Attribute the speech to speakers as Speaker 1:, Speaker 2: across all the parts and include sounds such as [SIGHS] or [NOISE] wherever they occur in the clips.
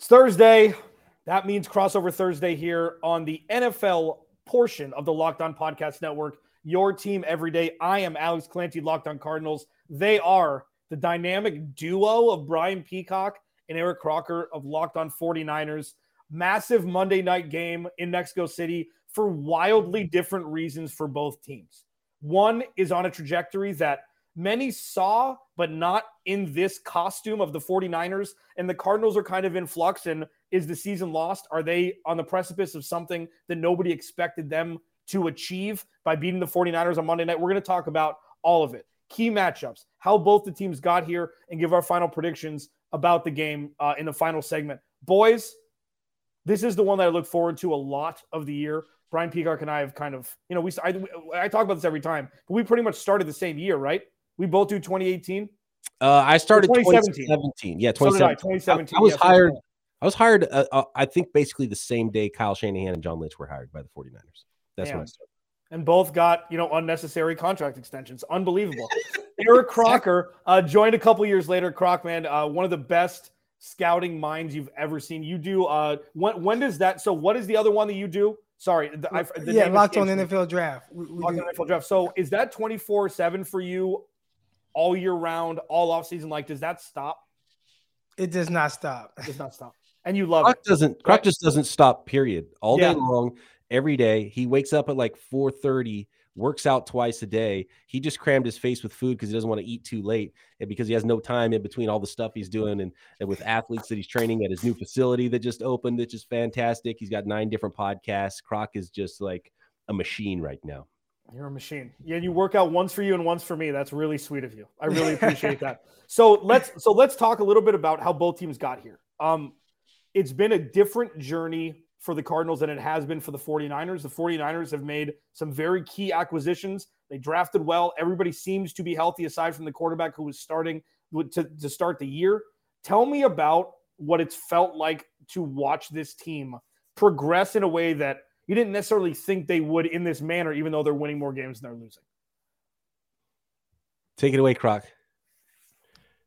Speaker 1: It's Thursday. That means crossover Thursday here on the NFL portion of the Locked On Podcast Network. Your team every day. I am Alex Clancy, Locked On Cardinals. They are the dynamic duo of Brian Peacock and Eric Crocker of Locked On 49ers. Massive Monday night game in Mexico City for wildly different reasons for both teams. One is on a trajectory that many saw, but not in this costume of the 49ers. And the Cardinals are kind of in flux. And is the season lost? Are they on the precipice of something that nobody expected them to achieve by beating the 49ers on Monday night? We're going to talk about all of it. Key matchups, how both the teams got here, and give our final predictions about the game uh, in the final segment. Boys, this is the one that I look forward to a lot of the year. Brian Peacock and I have kind of, you know, we I, I talk about this every time, but we pretty much started the same year, right? We both do 2018.
Speaker 2: Uh, I started 2017. 2017. Yeah, 2017. So I, 2017. I, I was yeah, hired. I was hired. Uh, uh, I think basically the same day Kyle Shanahan and John Lynch were hired by the 49ers. That's Damn. when I started.
Speaker 1: And both got you know unnecessary contract extensions. Unbelievable. [LAUGHS] Eric Crocker uh, joined a couple years later. Crockman, uh, one of the best scouting minds you've ever seen. You do. Uh, when when does that? So what is the other one that you do? Sorry,
Speaker 3: the, I, the yeah, locked on NFL draft. We, we
Speaker 1: locked on NFL draft. So is that twenty four seven for you all year round, all off season? Like, does that stop?
Speaker 3: It does not stop.
Speaker 1: It does not stop. And you love
Speaker 2: Croc
Speaker 1: it.
Speaker 2: Doesn't Croc just doesn't stop? Period. All yeah. day long, every day. He wakes up at like four thirty, works out twice a day. He just crammed his face with food because he doesn't want to eat too late, and because he has no time in between all the stuff he's doing, and and with athletes that he's training at his new facility that just opened, that's just fantastic. He's got nine different podcasts. Croc is just like a machine right now.
Speaker 1: You're a machine. Yeah, you work out once for you and once for me. That's really sweet of you. I really [LAUGHS] appreciate that. So let's so let's talk a little bit about how both teams got here. Um, it's been a different journey for the Cardinals than it has been for the 49ers. The 49ers have made some very key acquisitions. They drafted well. Everybody seems to be healthy aside from the quarterback who was starting to, to start the year. Tell me about what it's felt like to watch this team progress in a way that you didn't necessarily think they would in this manner, even though they're winning more games than they're losing.
Speaker 2: Take it away, Croc.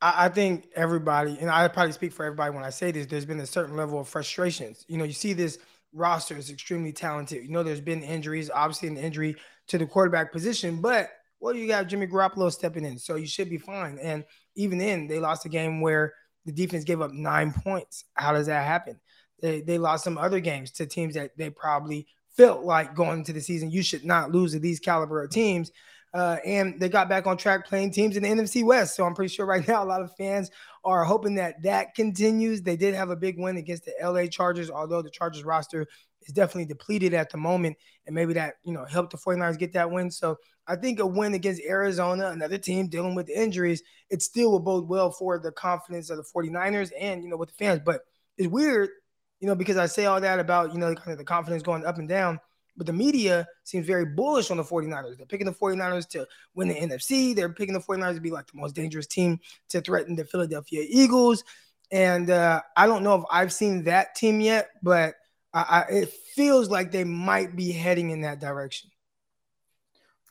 Speaker 3: I, I think everybody, and I probably speak for everybody when I say this, there's been a certain level of frustrations. You know, you see this roster is extremely talented. You know, there's been injuries, obviously an injury to the quarterback position, but well, you got Jimmy Garoppolo stepping in, so you should be fine. And even then, they lost a game where the defense gave up nine points. How does that happen? They, they lost some other games to teams that they probably felt like going into the season you should not lose to these caliber of teams. Uh, and they got back on track playing teams in the NFC West. So I'm pretty sure right [LAUGHS] now a lot of fans are hoping that that continues. They did have a big win against the LA Chargers, although the Chargers roster is definitely depleted at the moment. And maybe that, you know, helped the 49ers get that win. So I think a win against Arizona, another team dealing with injuries, it still will bode well for the confidence of the 49ers and, you know, with the fans. But it's weird you know, because I say all that about, you know, kind of the confidence going up and down. But the media seems very bullish on the 49ers. They're picking the 49ers to win the NFC. They're picking the 49ers to be like the most dangerous team to threaten the Philadelphia Eagles. And uh, I don't know if I've seen that team yet, but I, I, it feels like they might be heading in that direction.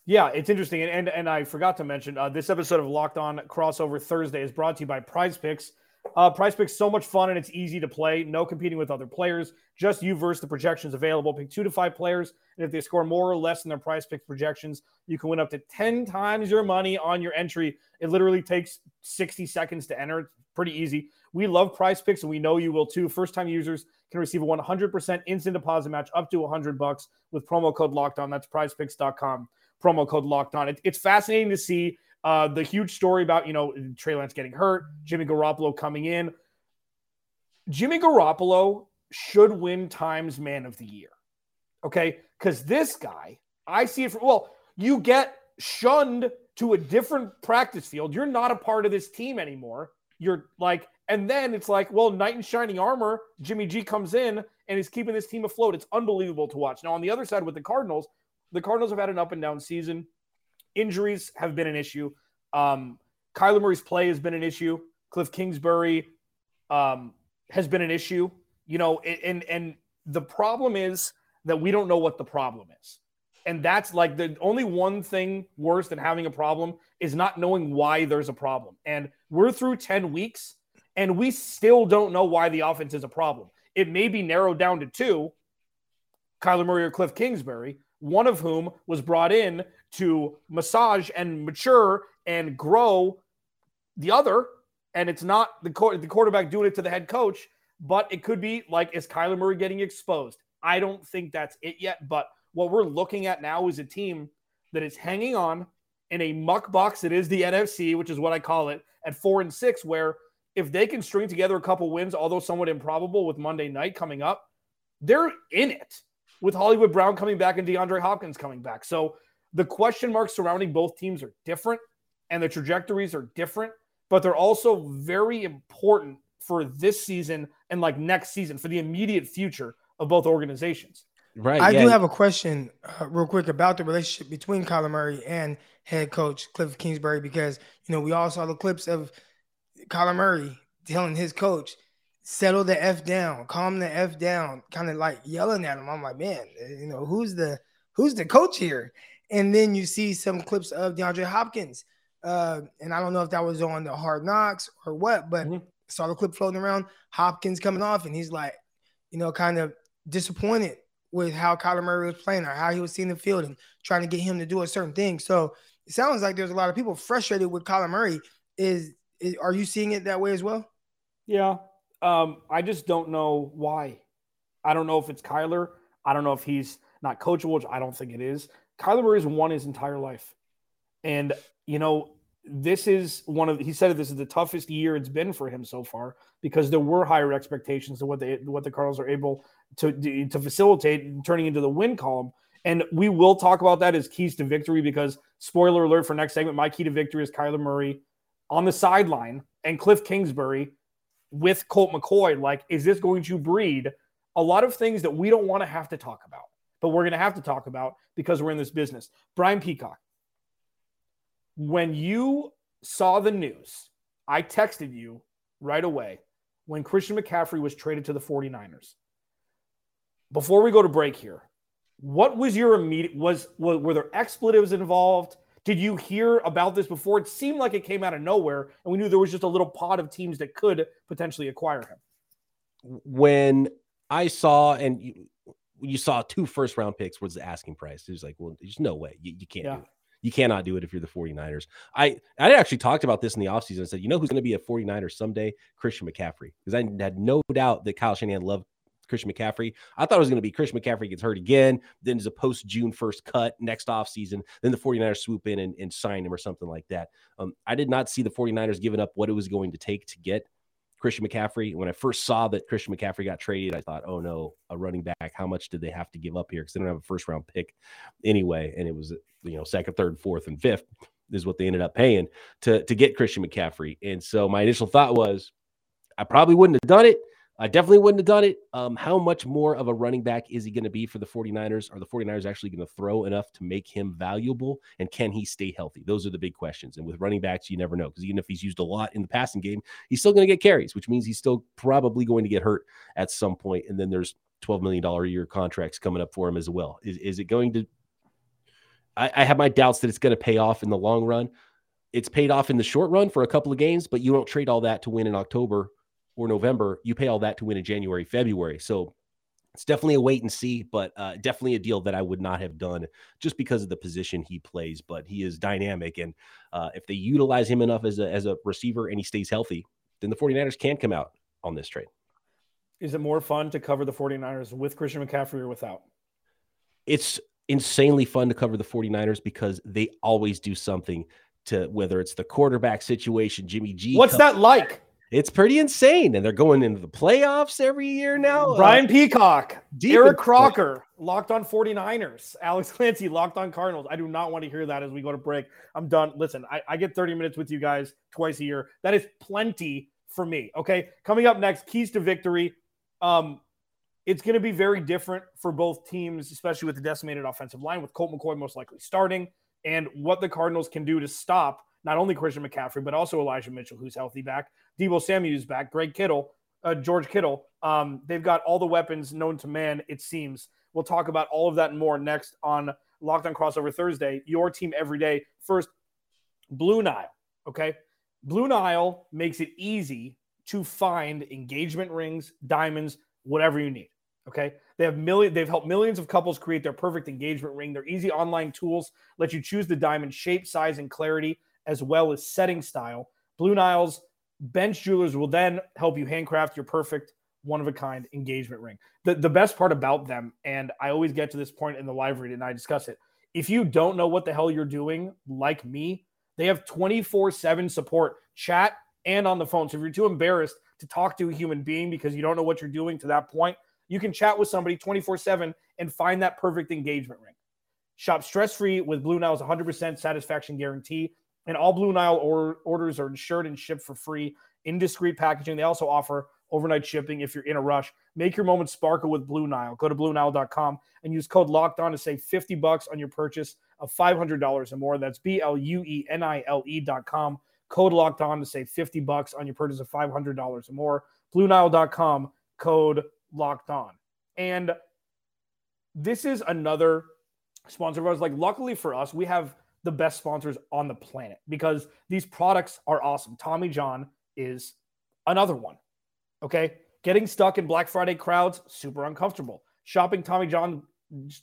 Speaker 1: Yeah, it's interesting. And, and, and I forgot to mention uh, this episode of Locked On Crossover Thursday is brought to you by Prize Picks. Uh, Prize Pick's so much fun and it's easy to play. No competing with other players. Just you versus the projections available. Pick two to five players, and if they score more or less than their price pick projections, you can win up to 10 times your money on your entry. It literally takes 60 seconds to enter. It's pretty easy. We love Prize Picks and we know you will too. First time users can receive a 100% instant deposit match up to 100 bucks with promo code locked on. That's prizepicks.com. Promo code locked on. It, it's fascinating to see uh, the huge story about, you know, Trey Lance getting hurt, Jimmy Garoppolo coming in. Jimmy Garoppolo should win Times Man of the Year. Okay. Because this guy, I see it from well, you get shunned to a different practice field. You're not a part of this team anymore. You're like, and then it's like, well, knight in shining armor, Jimmy G comes in and is keeping this team afloat. It's unbelievable to watch. Now, on the other side with the Cardinals, the Cardinals have had an up and down season. Injuries have been an issue. Um, Kyler Murray's play has been an issue. Cliff Kingsbury um, has been an issue. You know, and and the problem is that we don't know what the problem is. And that's like the only one thing worse than having a problem is not knowing why there's a problem. And we're through 10 weeks And we still don't know why the offense is a problem. It may be narrowed down to two Kyler Murray or Cliff Kingsbury, one of whom was brought in to massage and mature and grow the other. And it's not the, the quarterback doing it to the head coach, but it could be like, is Kyler Murray getting exposed? I don't think that's it yet. But what we're looking at now is a team that is hanging on in a muck box that is the NFC, which is what I call it, at four and six, where if they can string together a couple wins, although somewhat improbable with Monday night coming up, they're in it with Hollywood Brown coming back and DeAndre Hopkins coming back. So the question marks surrounding both teams are different and the trajectories are different, but they're also very important for this season and like next season for the immediate future of both organizations.
Speaker 3: Right. I yeah. do have a question, uh, real quick, about the relationship between Kyler Murray and head coach Cliff Kingsbury, because you know we all saw the clips of Kyler Murray telling his coach, "Settle the f down, calm the f down," kind of like yelling at him. I'm like, man, you know who's the who's the coach here? And then you see some clips of DeAndre Hopkins, uh, and I don't know if that was on the Hard Knocks or what, but mm-hmm. saw the clip floating around. Hopkins coming off, and he's like, you know, kind of disappointed with how Kyler Murray was playing or how he was seeing the field and trying to get him to do a certain thing. So it sounds like there's a lot of people frustrated with Kyler Murray. Is, is are you seeing it that way as well?
Speaker 1: Yeah. Um, I just don't know why. I don't know if it's Kyler. I don't know if he's not coachable, which I don't think it is. Kyler Murray's won his entire life. And, you know, this is one of he said this is the toughest year it's been for him so far because there were higher expectations to what they what the Cardinals are able to to facilitate turning into the win column. And we will talk about that as keys to victory because spoiler alert for next segment, my key to victory is Kyler Murray on the sideline and Cliff Kingsbury with Colt McCoy. Like, is this going to breed a lot of things that we don't want to have to talk about, but we're going to have to talk about because we're in this business? Brian Peacock, when you saw the news, I texted you right away when Christian McCaffrey was traded to the 49ers. Before we go to break here, what was your immediate was, were there expletives involved? Did you hear about this before? It seemed like it came out of nowhere, and we knew there was just a little pot of teams that could potentially acquire him.
Speaker 2: When I saw and you, saw two first round picks was the asking price. It was like, well, there's no way you, you can't yeah. do it. You cannot do it if you're the 49ers. I I actually talked about this in the offseason. I said, you know who's going to be a 49er someday? Christian McCaffrey. Because I had no doubt that Kyle Shanahan loved Christian McCaffrey. I thought it was going to be Christian McCaffrey gets hurt again. Then there's a post June 1st cut next offseason. Then the 49ers swoop in and, and sign him or something like that. Um, I did not see the 49ers giving up what it was going to take to get Christian McCaffrey. When I first saw that Christian McCaffrey got traded, I thought, oh no, a running back. How much did they have to give up here? Because they don't have a first round pick anyway. And it was, you know, second, third, fourth, and fifth is what they ended up paying to, to get Christian McCaffrey. And so my initial thought was, I probably wouldn't have done it. I definitely wouldn't have done it. Um, how much more of a running back is he going to be for the 49ers? Are the 49ers actually going to throw enough to make him valuable? And can he stay healthy? Those are the big questions. And with running backs, you never know because even if he's used a lot in the passing game, he's still going to get carries, which means he's still probably going to get hurt at some point. And then there's $12 million a year contracts coming up for him as well. Is, is it going to? I, I have my doubts that it's going to pay off in the long run. It's paid off in the short run for a couple of games, but you don't trade all that to win in October or November, you pay all that to win in January, February. So it's definitely a wait and see, but uh, definitely a deal that I would not have done just because of the position he plays. But he is dynamic. And uh, if they utilize him enough as a, as a receiver and he stays healthy, then the 49ers can come out on this trade.
Speaker 1: Is it more fun to cover the 49ers with Christian McCaffrey or without?
Speaker 2: It's insanely fun to cover the 49ers because they always do something to whether it's the quarterback situation, Jimmy G.
Speaker 1: What's that like?
Speaker 2: It's pretty insane. And they're going into the playoffs every year now.
Speaker 1: Brian uh, Peacock, Eric Crocker, locked on 49ers, Alex [LAUGHS] Clancy, locked on Cardinals. I do not want to hear that as we go to break. I'm done. Listen, I, I get 30 minutes with you guys twice a year. That is plenty for me. Okay. Coming up next, keys to victory. Um, it's going to be very different for both teams, especially with the decimated offensive line, with Colt McCoy most likely starting, and what the Cardinals can do to stop not only Christian McCaffrey, but also Elijah Mitchell, who's healthy back. Deebo Samuel's back. Greg Kittle, uh, George Kittle. Um, they've got all the weapons known to man, it seems. We'll talk about all of that and more next on Locked on Crossover Thursday. Your team every day. First, Blue Nile. Okay. Blue Nile makes it easy to find engagement rings, diamonds, whatever you need. Okay. They have million, they've helped millions of couples create their perfect engagement ring. Their easy online tools let you choose the diamond shape, size, and clarity, as well as setting style. Blue Nile's bench jewelers will then help you handcraft your perfect one of a kind engagement ring. The, the best part about them, and I always get to this point in the live read and I discuss it. If you don't know what the hell you're doing, like me, they have 24 7 support, chat, and on the phone. So if you're too embarrassed to talk to a human being because you don't know what you're doing to that point, you can chat with somebody 24 7 and find that perfect engagement ring. Shop stress free with Blue Nile's 100% satisfaction guarantee. And all Blue Nile or- orders are insured and shipped for free in discreet packaging. They also offer overnight shipping if you're in a rush. Make your moment sparkle with Blue Nile. Go to BlueNile.com and use code Locked On to save 50 bucks on your purchase of $500 or more. That's B L U E N I L E.com. Code Locked On to save 50 bucks on your purchase of $500 or more. BlueNile.com. Code Locked On. And this is another sponsor of ours. Like, luckily for us, we have the best sponsors on the planet because these products are awesome. Tommy John is another one. Okay. Getting stuck in Black Friday crowds, super uncomfortable. Shopping Tommy John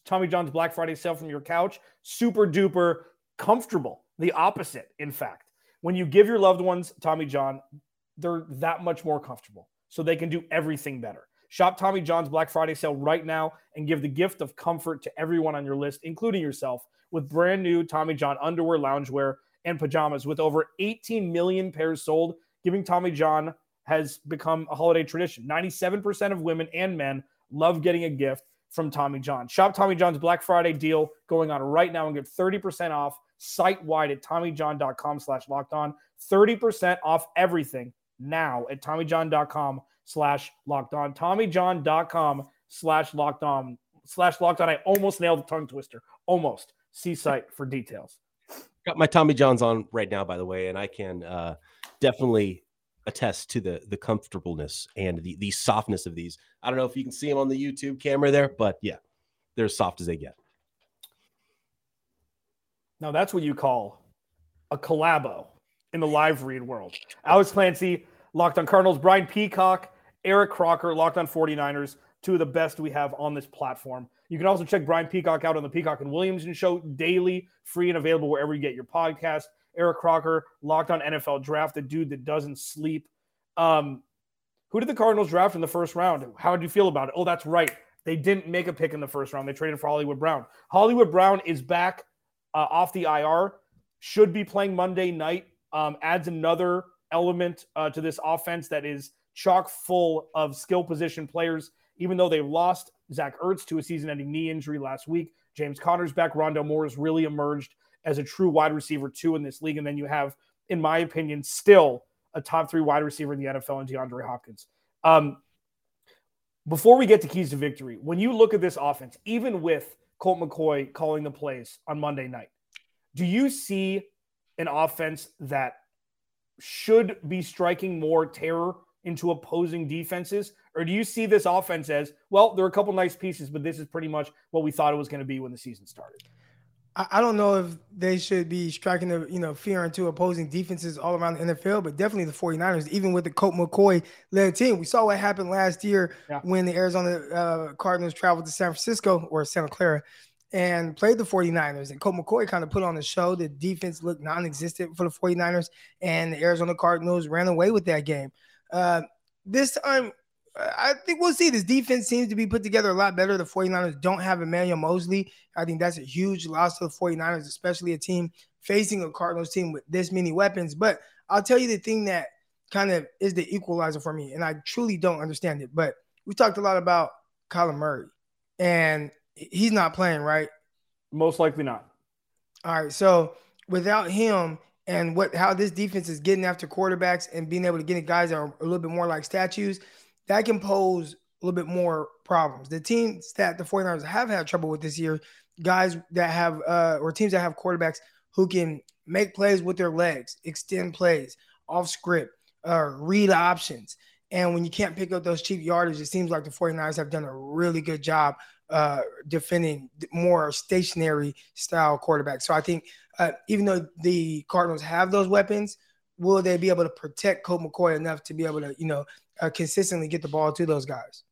Speaker 1: Tommy John's Black Friday sale from your couch, super duper comfortable. The opposite, in fact. When you give your loved ones Tommy John, they're that much more comfortable. So they can do everything better. Shop Tommy John's Black Friday sale right now and give the gift of comfort to everyone on your list, including yourself, with brand new Tommy John underwear, loungewear, and pajamas. With over 18 million pairs sold, giving Tommy John has become a holiday tradition. 97% of women and men love getting a gift from Tommy John. Shop Tommy John's Black Friday deal going on right now and get 30% off site wide at TommyJohn.com slash locked on. 30% off everything now at TommyJohn.com slash locked on. TommyJohn.com slash locked on slash locked on. I almost nailed the tongue twister. Almost. See site for details.
Speaker 2: Got my Tommy Johns on right now, by the way, and I can uh, definitely attest to the the comfortableness and the the softness of these. I don't know if you can see them on the YouTube camera there, but yeah, they're as soft as they get.
Speaker 1: Now that's what you call a collabo in the live read world. Alex Clancy, Locked on Cardinals, Brian Peacock, Eric Crocker, Locked on 49ers, two of the best we have on this platform. You can also check Brian Peacock out on the Peacock and Williamson show daily, free and available wherever you get your podcast. Eric Crocker, locked on NFL draft, the dude that doesn't sleep. Um, who did the Cardinals draft in the first round? How did you feel about it? Oh, that's right. They didn't make a pick in the first round. They traded for Hollywood Brown. Hollywood Brown is back uh, off the IR, should be playing Monday night. Um, adds another element uh, to this offense that is chock full of skill position players. Even though they lost Zach Ertz to a season ending knee injury last week, James Conner's back. Rondale Moore has really emerged as a true wide receiver too, in this league. And then you have, in my opinion, still a top three wide receiver in the NFL and DeAndre Hopkins. Um, before we get to keys to victory, when you look at this offense, even with Colt McCoy calling the plays on Monday night, do you see an offense that should be striking more terror into opposing defenses? Or do you see this offense as, well, there are a couple nice pieces, but this is pretty much what we thought it was going to be when the season started?
Speaker 3: I don't know if they should be striking the you know fear into opposing defenses all around the NFL, but definitely the 49ers, even with the Colt McCoy led team. We saw what happened last year yeah. when the Arizona uh, Cardinals traveled to San Francisco or Santa Clara and played the 49ers. And Colt McCoy kind of put on the show. The defense looked non existent for the 49ers, and the Arizona Cardinals ran away with that game. Uh, this time, I think we'll see. This defense seems to be put together a lot better. The 49ers don't have Emmanuel Moseley. I think that's a huge loss to the 49ers, especially a team facing a Cardinals team with this many weapons. But I'll tell you the thing that kind of is the equalizer for me, and I truly don't understand it. But we talked a lot about Kyler Murray, and he's not playing, right?
Speaker 1: Most likely not.
Speaker 3: All right. So without him and what how this defense is getting after quarterbacks and being able to get guys that are a little bit more like statues – that can pose a little bit more problems. The teams that the 49ers have had trouble with this year, guys that have uh, or teams that have quarterbacks who can make plays with their legs, extend plays off script, uh, read options. And when you can't pick up those cheap yardage, it seems like the 49ers have done a really good job uh, defending more stationary style quarterbacks. So I think uh, even though the Cardinals have those weapons, will they be able to protect Colt McCoy enough to be able to, you know, uh, consistently get the ball to those guys?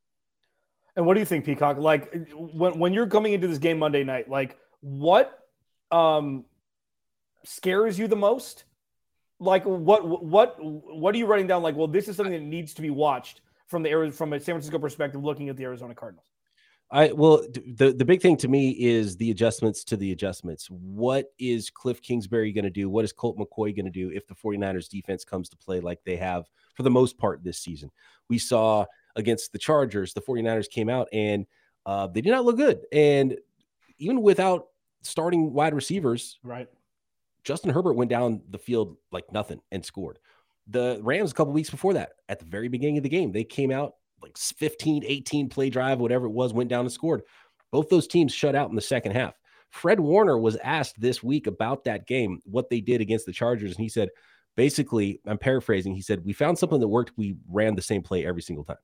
Speaker 1: And what do you think, Peacock? Like when when you're coming into this game Monday night, like what um scares you the most? Like what what what are you writing down? Like, well, this is something that needs to be watched from the from a San Francisco perspective, looking at the Arizona Cardinals.
Speaker 2: I well, the the big thing to me is the adjustments to the adjustments. What is Cliff Kingsbury going to do? What is Colt McCoy going to do if the 49ers defense comes to play like they have for the most part this season? We saw against the Chargers, the 49ers came out and uh, they did not look good. And even without starting wide receivers,
Speaker 1: right?
Speaker 2: Justin Herbert went down the field like nothing and scored. The Rams a couple weeks before that, at the very beginning of the game, they came out like 15, 18 play drive, whatever it was, went down and scored. Both those teams shut out in the second half. Fred Warner was asked this week about that game, what they did against the Chargers. And he said, basically, I'm paraphrasing, he said, We found something that worked. We ran the same play every single time.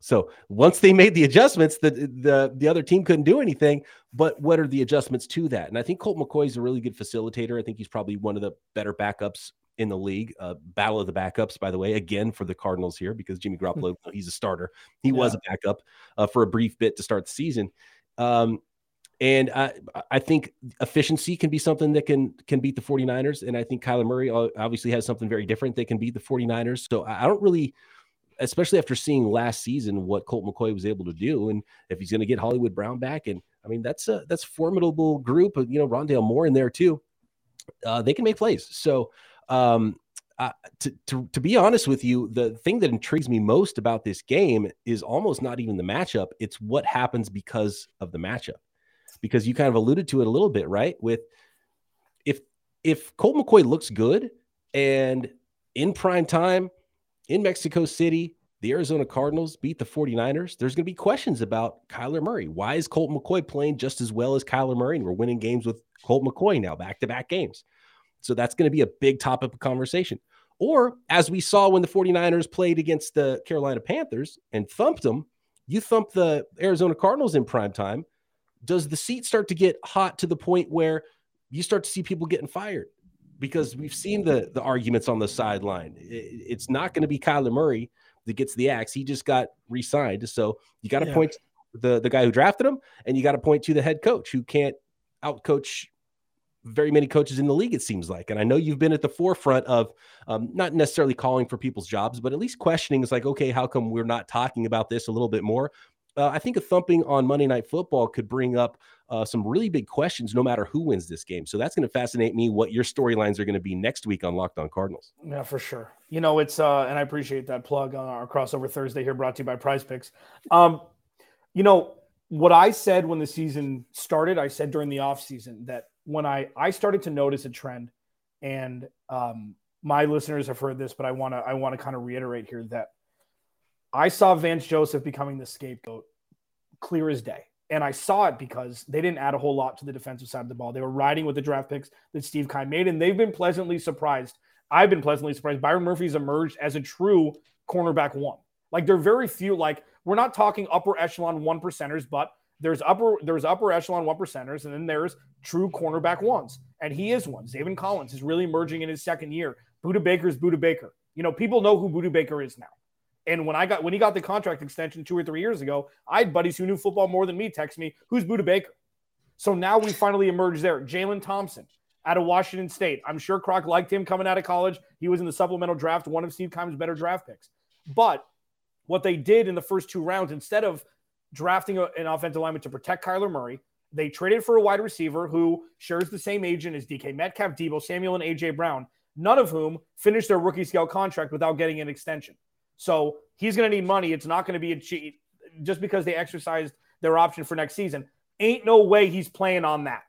Speaker 2: So once they made the adjustments, the, the the other team couldn't do anything. But what are the adjustments to that? And I think Colt McCoy is a really good facilitator. I think he's probably one of the better backups in the league. Uh, battle of the backups, by the way, again for the Cardinals here because Jimmy hmm. Garoppolo, he's a starter. He yeah. was a backup uh, for a brief bit to start the season. Um, and I, I think efficiency can be something that can can beat the 49ers. And I think Kyler Murray obviously has something very different that can beat the 49ers. So I don't really, especially after seeing last season what Colt McCoy was able to do, and if he's going to get Hollywood Brown back, and I mean that's a that's formidable group. You know, Rondale Moore in there too. Uh, they can make plays. So um, uh, to, to, to be honest with you, the thing that intrigues me most about this game is almost not even the matchup. It's what happens because of the matchup. Because you kind of alluded to it a little bit, right? With if if Colt McCoy looks good and in prime time in Mexico City, the Arizona Cardinals beat the 49ers, there's going to be questions about Kyler Murray. Why is Colt McCoy playing just as well as Kyler Murray? And we're winning games with Colt McCoy now, back to back games. So that's going to be a big topic of conversation. Or as we saw when the 49ers played against the Carolina Panthers and thumped them, you thump the Arizona Cardinals in prime time. Does the seat start to get hot to the point where you start to see people getting fired? Because we've seen the the arguments on the sideline. It's not going to be Kyler Murray that gets the axe. He just got re-signed. So you got to yeah. point the the guy who drafted him, and you got to point to the head coach who can't outcoach very many coaches in the league, it seems like. And I know you've been at the forefront of um, not necessarily calling for people's jobs, but at least questioning is like, okay, how come we're not talking about this a little bit more? Uh, I think a thumping on Monday Night Football could bring up uh, some really big questions no matter who wins this game. So that's going to fascinate me what your storylines are going to be next week on Locked On Cardinals.
Speaker 1: Yeah, for sure. You know, it's, uh, and I appreciate that plug on our crossover Thursday here brought to you by Prize Picks. Um, you know, what I said when the season started, I said during the offseason that when I I started to notice a trend, and um, my listeners have heard this, but I want to I want to kind of reiterate here that I saw Vance Joseph becoming the scapegoat clear as day. And I saw it because they didn't add a whole lot to the defensive side of the ball. They were riding with the draft picks that Steve Keim made, and they've been pleasantly surprised. I've been pleasantly surprised. Byron Murphy's emerged as a true cornerback one. Like they're very few, like we're not talking upper echelon one percenters, but there's upper there's upper echelon one percenters, and then there's true cornerback ones, and he is one. Zaven Collins is really emerging in his second year. Budda Baker is Budda Baker. You know, people know who Budda Baker is now. And when I got when he got the contract extension two or three years ago, I had buddies who knew football more than me text me, "Who's Budda Baker?" So now we finally emerge there. Jalen Thompson out of Washington State. I'm sure Croc liked him coming out of college. He was in the supplemental draft, one of Steve Keim's better draft picks. But what they did in the first two rounds, instead of drafting a, an offensive lineman to protect Kyler Murray. They traded for a wide receiver who shares the same agent as DK Metcalf, Deebo Samuel, and AJ Brown, none of whom finished their rookie scale contract without getting an extension. So he's going to need money. It's not going to be a cheat just because they exercised their option for next season. Ain't no way he's playing on that.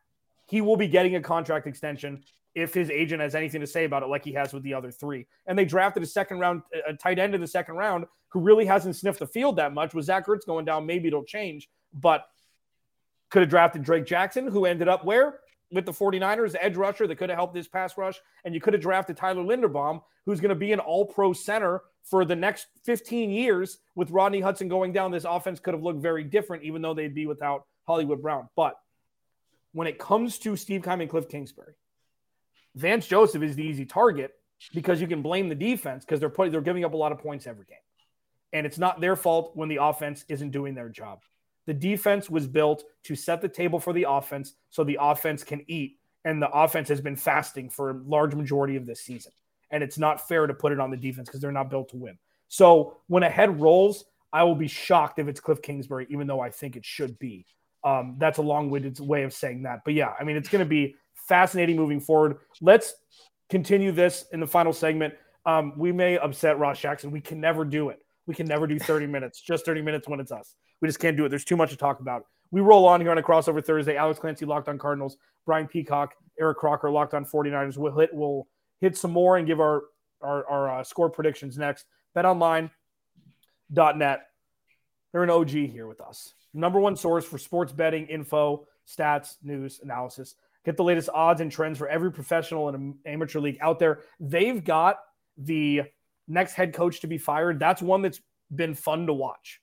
Speaker 1: He will be getting a contract extension if his agent has anything to say about it, like he has with the other three. And they drafted a second round, a tight end in the second round who really hasn't sniffed the field that much. With Zach Ertz going down, maybe it'll change, but could have drafted Drake Jackson, who ended up where? With the 49ers, edge rusher that could have helped this pass rush. And you could have drafted Tyler Linderbaum, who's going to be an all pro center for the next 15 years. With Rodney Hudson going down, this offense could have looked very different, even though they'd be without Hollywood Brown. But when it comes to Steve Keim and Cliff Kingsbury, Vance Joseph is the easy target because you can blame the defense because they're putting they're giving up a lot of points every game. And it's not their fault when the offense isn't doing their job. The defense was built to set the table for the offense so the offense can eat. And the offense has been fasting for a large majority of this season. And it's not fair to put it on the defense because they're not built to win. So when a head rolls, I will be shocked if it's Cliff Kingsbury, even though I think it should be. Um, that's a long winded way of saying that. But yeah, I mean, it's going to be fascinating moving forward. Let's continue this in the final segment. Um, we may upset Ross Jackson. We can never do it. We can never do [LAUGHS] 30 minutes, just 30 minutes when it's us. We just can't do it. There's too much to talk about. We roll on here on a crossover Thursday. Alex Clancy locked on Cardinals, Brian Peacock, Eric Crocker locked on 49ers. We'll hit, we'll hit some more and give our, our, our uh, score predictions next. BetOnline.net. They're an OG here with us. Number one source for sports betting info, stats, news, analysis. Get the latest odds and trends for every professional and amateur league out there. They've got the next head coach to be fired. That's one that's been fun to watch.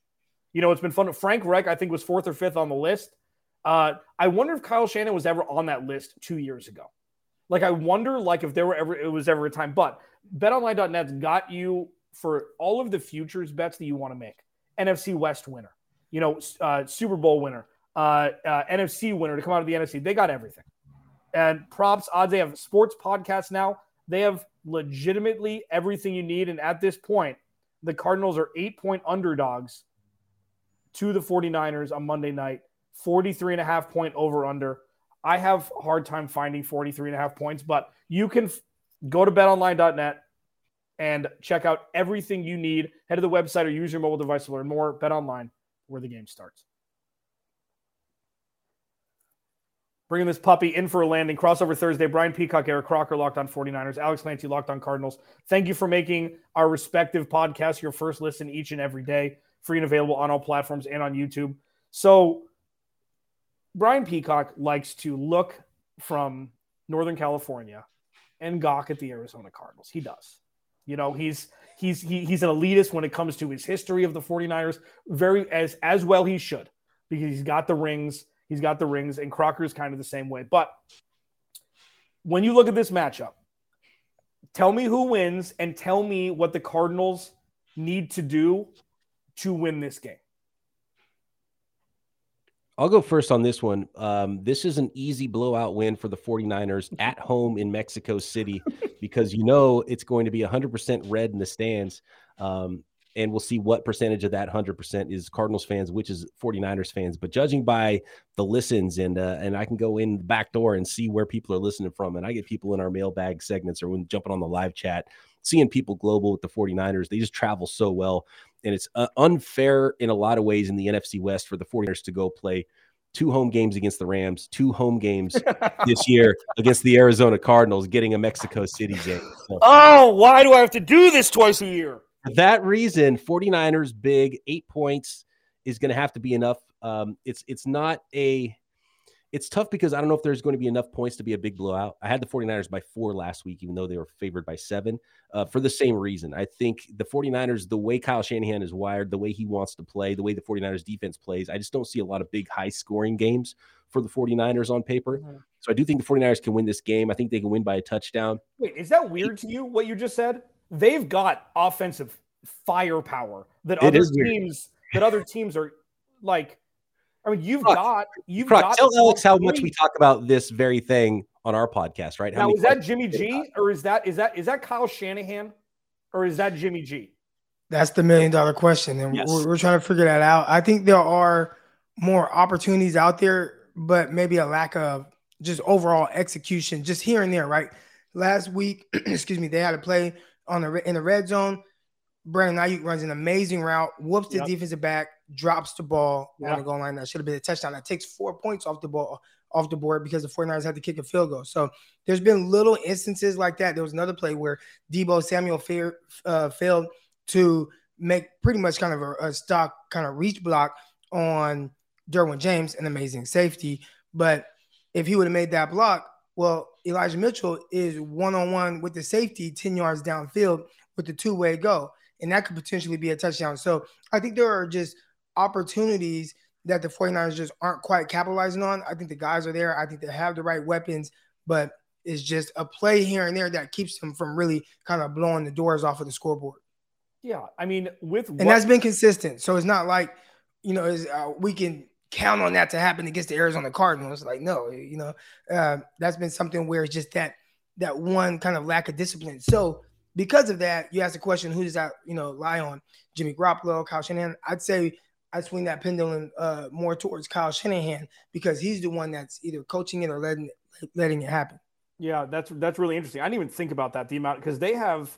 Speaker 1: You know, it's been fun. Frank Reich, I think, was fourth or fifth on the list. Uh, I wonder if Kyle Shanahan was ever on that list two years ago. Like, I wonder, like, if there were ever it was ever a time. But BetOnline.net's got you for all of the futures bets that you want to make. NFC West winner, you know, uh, Super Bowl winner, uh, uh NFC winner to come out of the NFC. They got everything and props, odds. They have sports podcasts now. They have legitimately everything you need. And at this point, the Cardinals are eight point underdogs to the 49ers on Monday night, 43 and a half point over under. I have a hard time finding 43 and a half points, but you can f- go to betonline.net and check out everything you need. Head to the website or use your mobile device to learn more. Bet online where the game starts. Bringing this puppy in for a landing. Crossover Thursday. Brian Peacock, Eric Crocker locked on 49ers. Alex Clancy locked on Cardinals. Thank you for making our respective podcasts your first listen each and every day. Free and available on all platforms and on YouTube. So, Brian Peacock likes to look from Northern California and gawk at the Arizona Cardinals. He does. You know, he's he's he, he's an elitist when it comes to his history of the 49ers. Very as as well he should because he's got the rings He's got the rings, and Crocker's kind of the same way. But when you look at this matchup, tell me who wins and tell me what the Cardinals need to do to win this game.
Speaker 2: I'll go first on this one. Um, this is an easy blowout win for the 49ers [LAUGHS] at home in Mexico City because you know it's going to be 100% red in the stands. Um, and we'll see what percentage of that 100% is Cardinals fans, which is 49ers fans. But judging by the listens, and uh, and I can go in the back door and see where people are listening from, and I get people in our mailbag segments or when jumping on the live chat, seeing people global with the 49ers. They just travel so well, and it's uh, unfair in a lot of ways in the NFC West for the 49ers to go play two home games against the Rams, two home games [LAUGHS] this year against the Arizona Cardinals, getting a Mexico City game.
Speaker 1: So. Oh, why do I have to do this twice a year?
Speaker 2: For that reason, 49ers big, eight points is going to have to be enough. Um, it's it's not a it's tough because I don't know if there's going to be enough points to be a big blowout. I had the 49ers by four last week, even though they were favored by seven, uh, for the same reason. I think the 49ers, the way Kyle Shanahan is wired, the way he wants to play, the way the 49ers defense plays, I just don't see a lot of big high scoring games for the 49ers on paper. Mm-hmm. So I do think the 49ers can win this game. I think they can win by a touchdown.
Speaker 1: Wait, is that weird to you, what you just said? They've got offensive firepower that it other teams weird. that other teams are like. I mean, you've got you've got.
Speaker 2: Tell Alex how much we talk about this very thing on our podcast, right?
Speaker 1: How now, is that Jimmy G or is that is that is that Kyle Shanahan or is that Jimmy G?
Speaker 3: That's the million dollar question, and yes. we're, we're trying to figure that out. I think there are more opportunities out there, but maybe a lack of just overall execution, just here and there. Right? Last week, [CLEARS THROAT] excuse me, they had to play on the in the red zone. Brandon Aiyuk runs an amazing route, whoops the yep. defensive back, drops the ball yep. on the goal line. That should have been a touchdown. That takes four points off the ball off the board because the 49ers had to kick a field goal. So there's been little instances like that. There was another play where Deebo Samuel fa- uh, failed to make pretty much kind of a, a stock kind of reach block on Derwin James, an amazing safety. But if he would have made that block, well, Elijah Mitchell is one on one with the safety 10 yards downfield with the two way go. And that could potentially be a touchdown. So I think there are just opportunities that the 49ers just aren't quite capitalizing on. I think the guys are there. I think they have the right weapons, but it's just a play here and there that keeps them from really kind of blowing the doors off of the scoreboard.
Speaker 1: Yeah, I mean, with
Speaker 3: and that's been consistent. So it's not like you know uh, we can count on that to happen against the Arizona Cardinals. Like no, you know, uh, that's been something where it's just that that one kind of lack of discipline. So because of that, you ask the question, who does that you know lie on? Jimmy Garoppolo, Kyle Shanahan. I'd say I swing that pendulum uh, more towards Kyle Shanahan because he's the one that's either coaching it or letting letting it happen.
Speaker 1: Yeah, that's that's really interesting. I didn't even think about that the amount because they have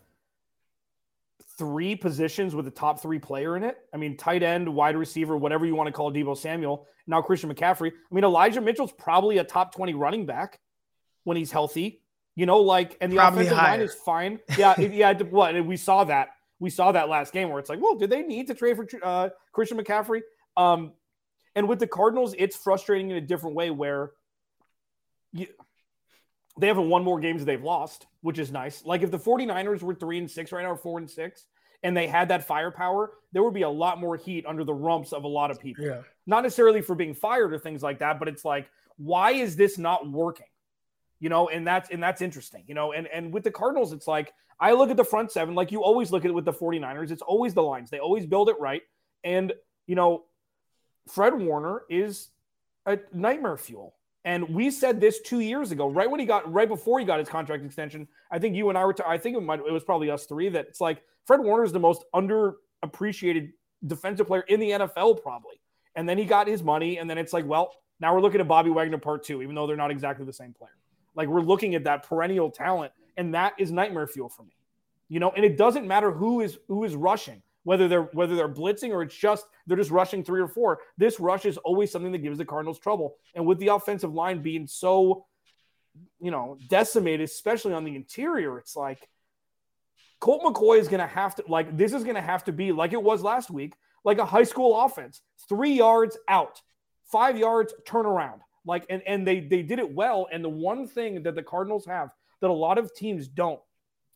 Speaker 1: three positions with a top three player in it. I mean, tight end, wide receiver, whatever you want to call Deebo Samuel. Now Christian McCaffrey. I mean, Elijah Mitchell's probably a top twenty running back when he's healthy. You know, like, and the probably offensive higher. line is fine. Yeah, yeah. What we saw that we saw that last game where it's like, well, did they need to trade for uh, Christian McCaffrey? Um, and with the Cardinals, it's frustrating in a different way where you, they haven't won more games they've lost, which is nice. Like if the 49ers were three and six right now, or four and six, and they had that firepower, there would be a lot more heat under the rumps of a lot of people.
Speaker 3: Yeah.
Speaker 1: Not necessarily for being fired or things like that, but it's like, why is this not working? You know, and that's and that's interesting, you know, and and with the Cardinals, it's like I look at the front seven, like you always look at it with the 49ers. It's always the lines. They always build it right. And, you know, Fred Warner is a nightmare fuel. And we said this two years ago, right when he got, right before he got his contract extension. I think you and I were, t- I think it, might, it was probably us three that it's like Fred Warner is the most underappreciated defensive player in the NFL, probably. And then he got his money. And then it's like, well, now we're looking at Bobby Wagner part two, even though they're not exactly the same player. Like we're looking at that perennial talent, and that is nightmare fuel for me. You know, and it doesn't matter who is who is rushing whether they're whether they're blitzing or it's just they're just rushing three or four. This rush is always something that gives the Cardinals trouble. And with the offensive line being so, you know, decimated, especially on the interior, it's like Colt McCoy is going to have to like this is going to have to be like it was last week, like a high school offense, three yards out, five yards turn around. Like and and they they did it well. And the one thing that the Cardinals have that a lot of teams don't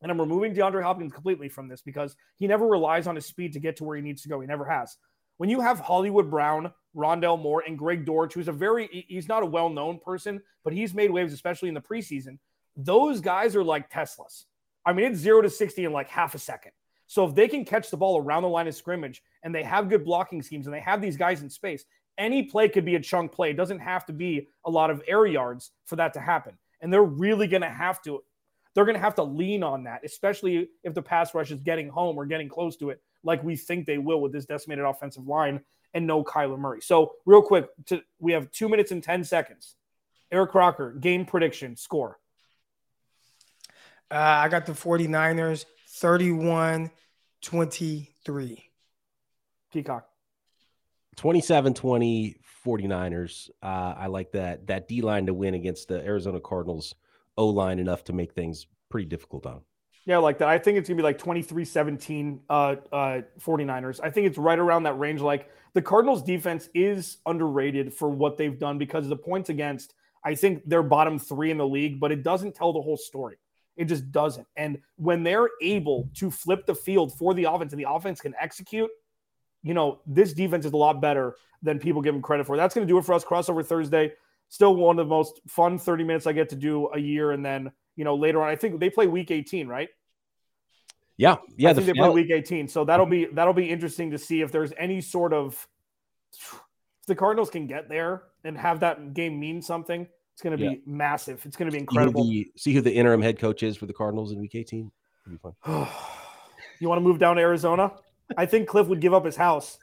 Speaker 1: and I'm removing DeAndre Hopkins completely from this because he never relies on his speed to get to where he needs to go. He never has. When you have Hollywood Brown, Rondale Moore, and Greg Dortch, who's a very, he's not a well known person, but he's made waves, especially in the preseason. Those guys are like Teslas. I mean, it's zero to 60 in like half a second. So if they can catch the ball around the line of scrimmage and they have good blocking schemes and they have these guys in space, any play could be a chunk play. It doesn't have to be a lot of air yards for that to happen. And they're really going to have to they're going to have to lean on that, especially if the pass rush is getting home or getting close to it, like we think they will with this decimated offensive line and no Kyler Murray. So, real quick, to, we have two minutes and 10 seconds. Eric Crocker, game prediction, score.
Speaker 3: Uh, I got the 49ers 31 23.
Speaker 1: Peacock.
Speaker 2: 27 20 49ers. Uh, I like that that D line to win against the Arizona Cardinals O line enough to make things pretty difficult on.
Speaker 1: Yeah, like that. I think it's gonna be like 23 17 uh, uh, 49ers. I think it's right around that range. Like the Cardinals defense is underrated for what they've done because the points against, I think they're bottom three in the league, but it doesn't tell the whole story. It just doesn't. And when they're able to flip the field for the offense and the offense can execute, you know, this defense is a lot better than people give them credit for. That's going to do it for us. Crossover Thursday still one of the most fun 30 minutes I get to do a year. And then, you know, later on, I think they play week 18, right?
Speaker 2: Yeah. Yeah.
Speaker 1: The, they play week 18. So that'll be, that'll be interesting to see if there's any sort of, if the Cardinals can get there and have that game mean something. It's going to be yeah. massive. It's going to be incredible.
Speaker 2: See who, the, see who the interim head coach is for the Cardinals in week 18. [SIGHS]
Speaker 1: you want to move down to Arizona? I think Cliff would give up his house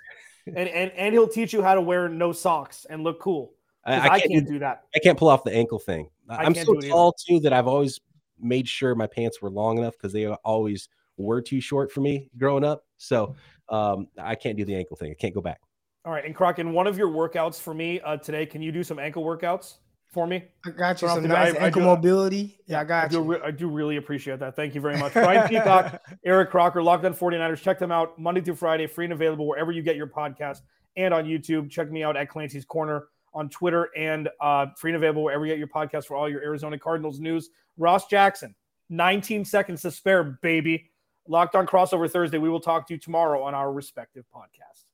Speaker 1: and, and, and he'll teach you how to wear no socks and look cool. I, I, can't, can't do, do, that.
Speaker 2: I can't pull off the ankle thing. I am so tall too that I've always made sure my pants were long enough because they always were too short for me growing up. So um, I can't do the ankle thing. I can't go back.
Speaker 1: All right, and Croc, in one of your workouts for me uh, today, can you do some ankle workouts for me?
Speaker 3: I got you some nice I, ankle I do, mobility. Yeah, I got
Speaker 1: I do, you. I do really appreciate that. Thank you very much. Brian [LAUGHS] Peacock, Eric Crocker, Locked On 49ers. Check them out Monday through Friday, free and available wherever you get your podcast and on YouTube. Check me out at Clancy's Corner on Twitter and uh, free and available wherever you get your podcast for all your Arizona Cardinals news. Ross Jackson, 19 seconds to spare, baby. Locked on crossover Thursday. We will talk to you tomorrow on our respective podcasts.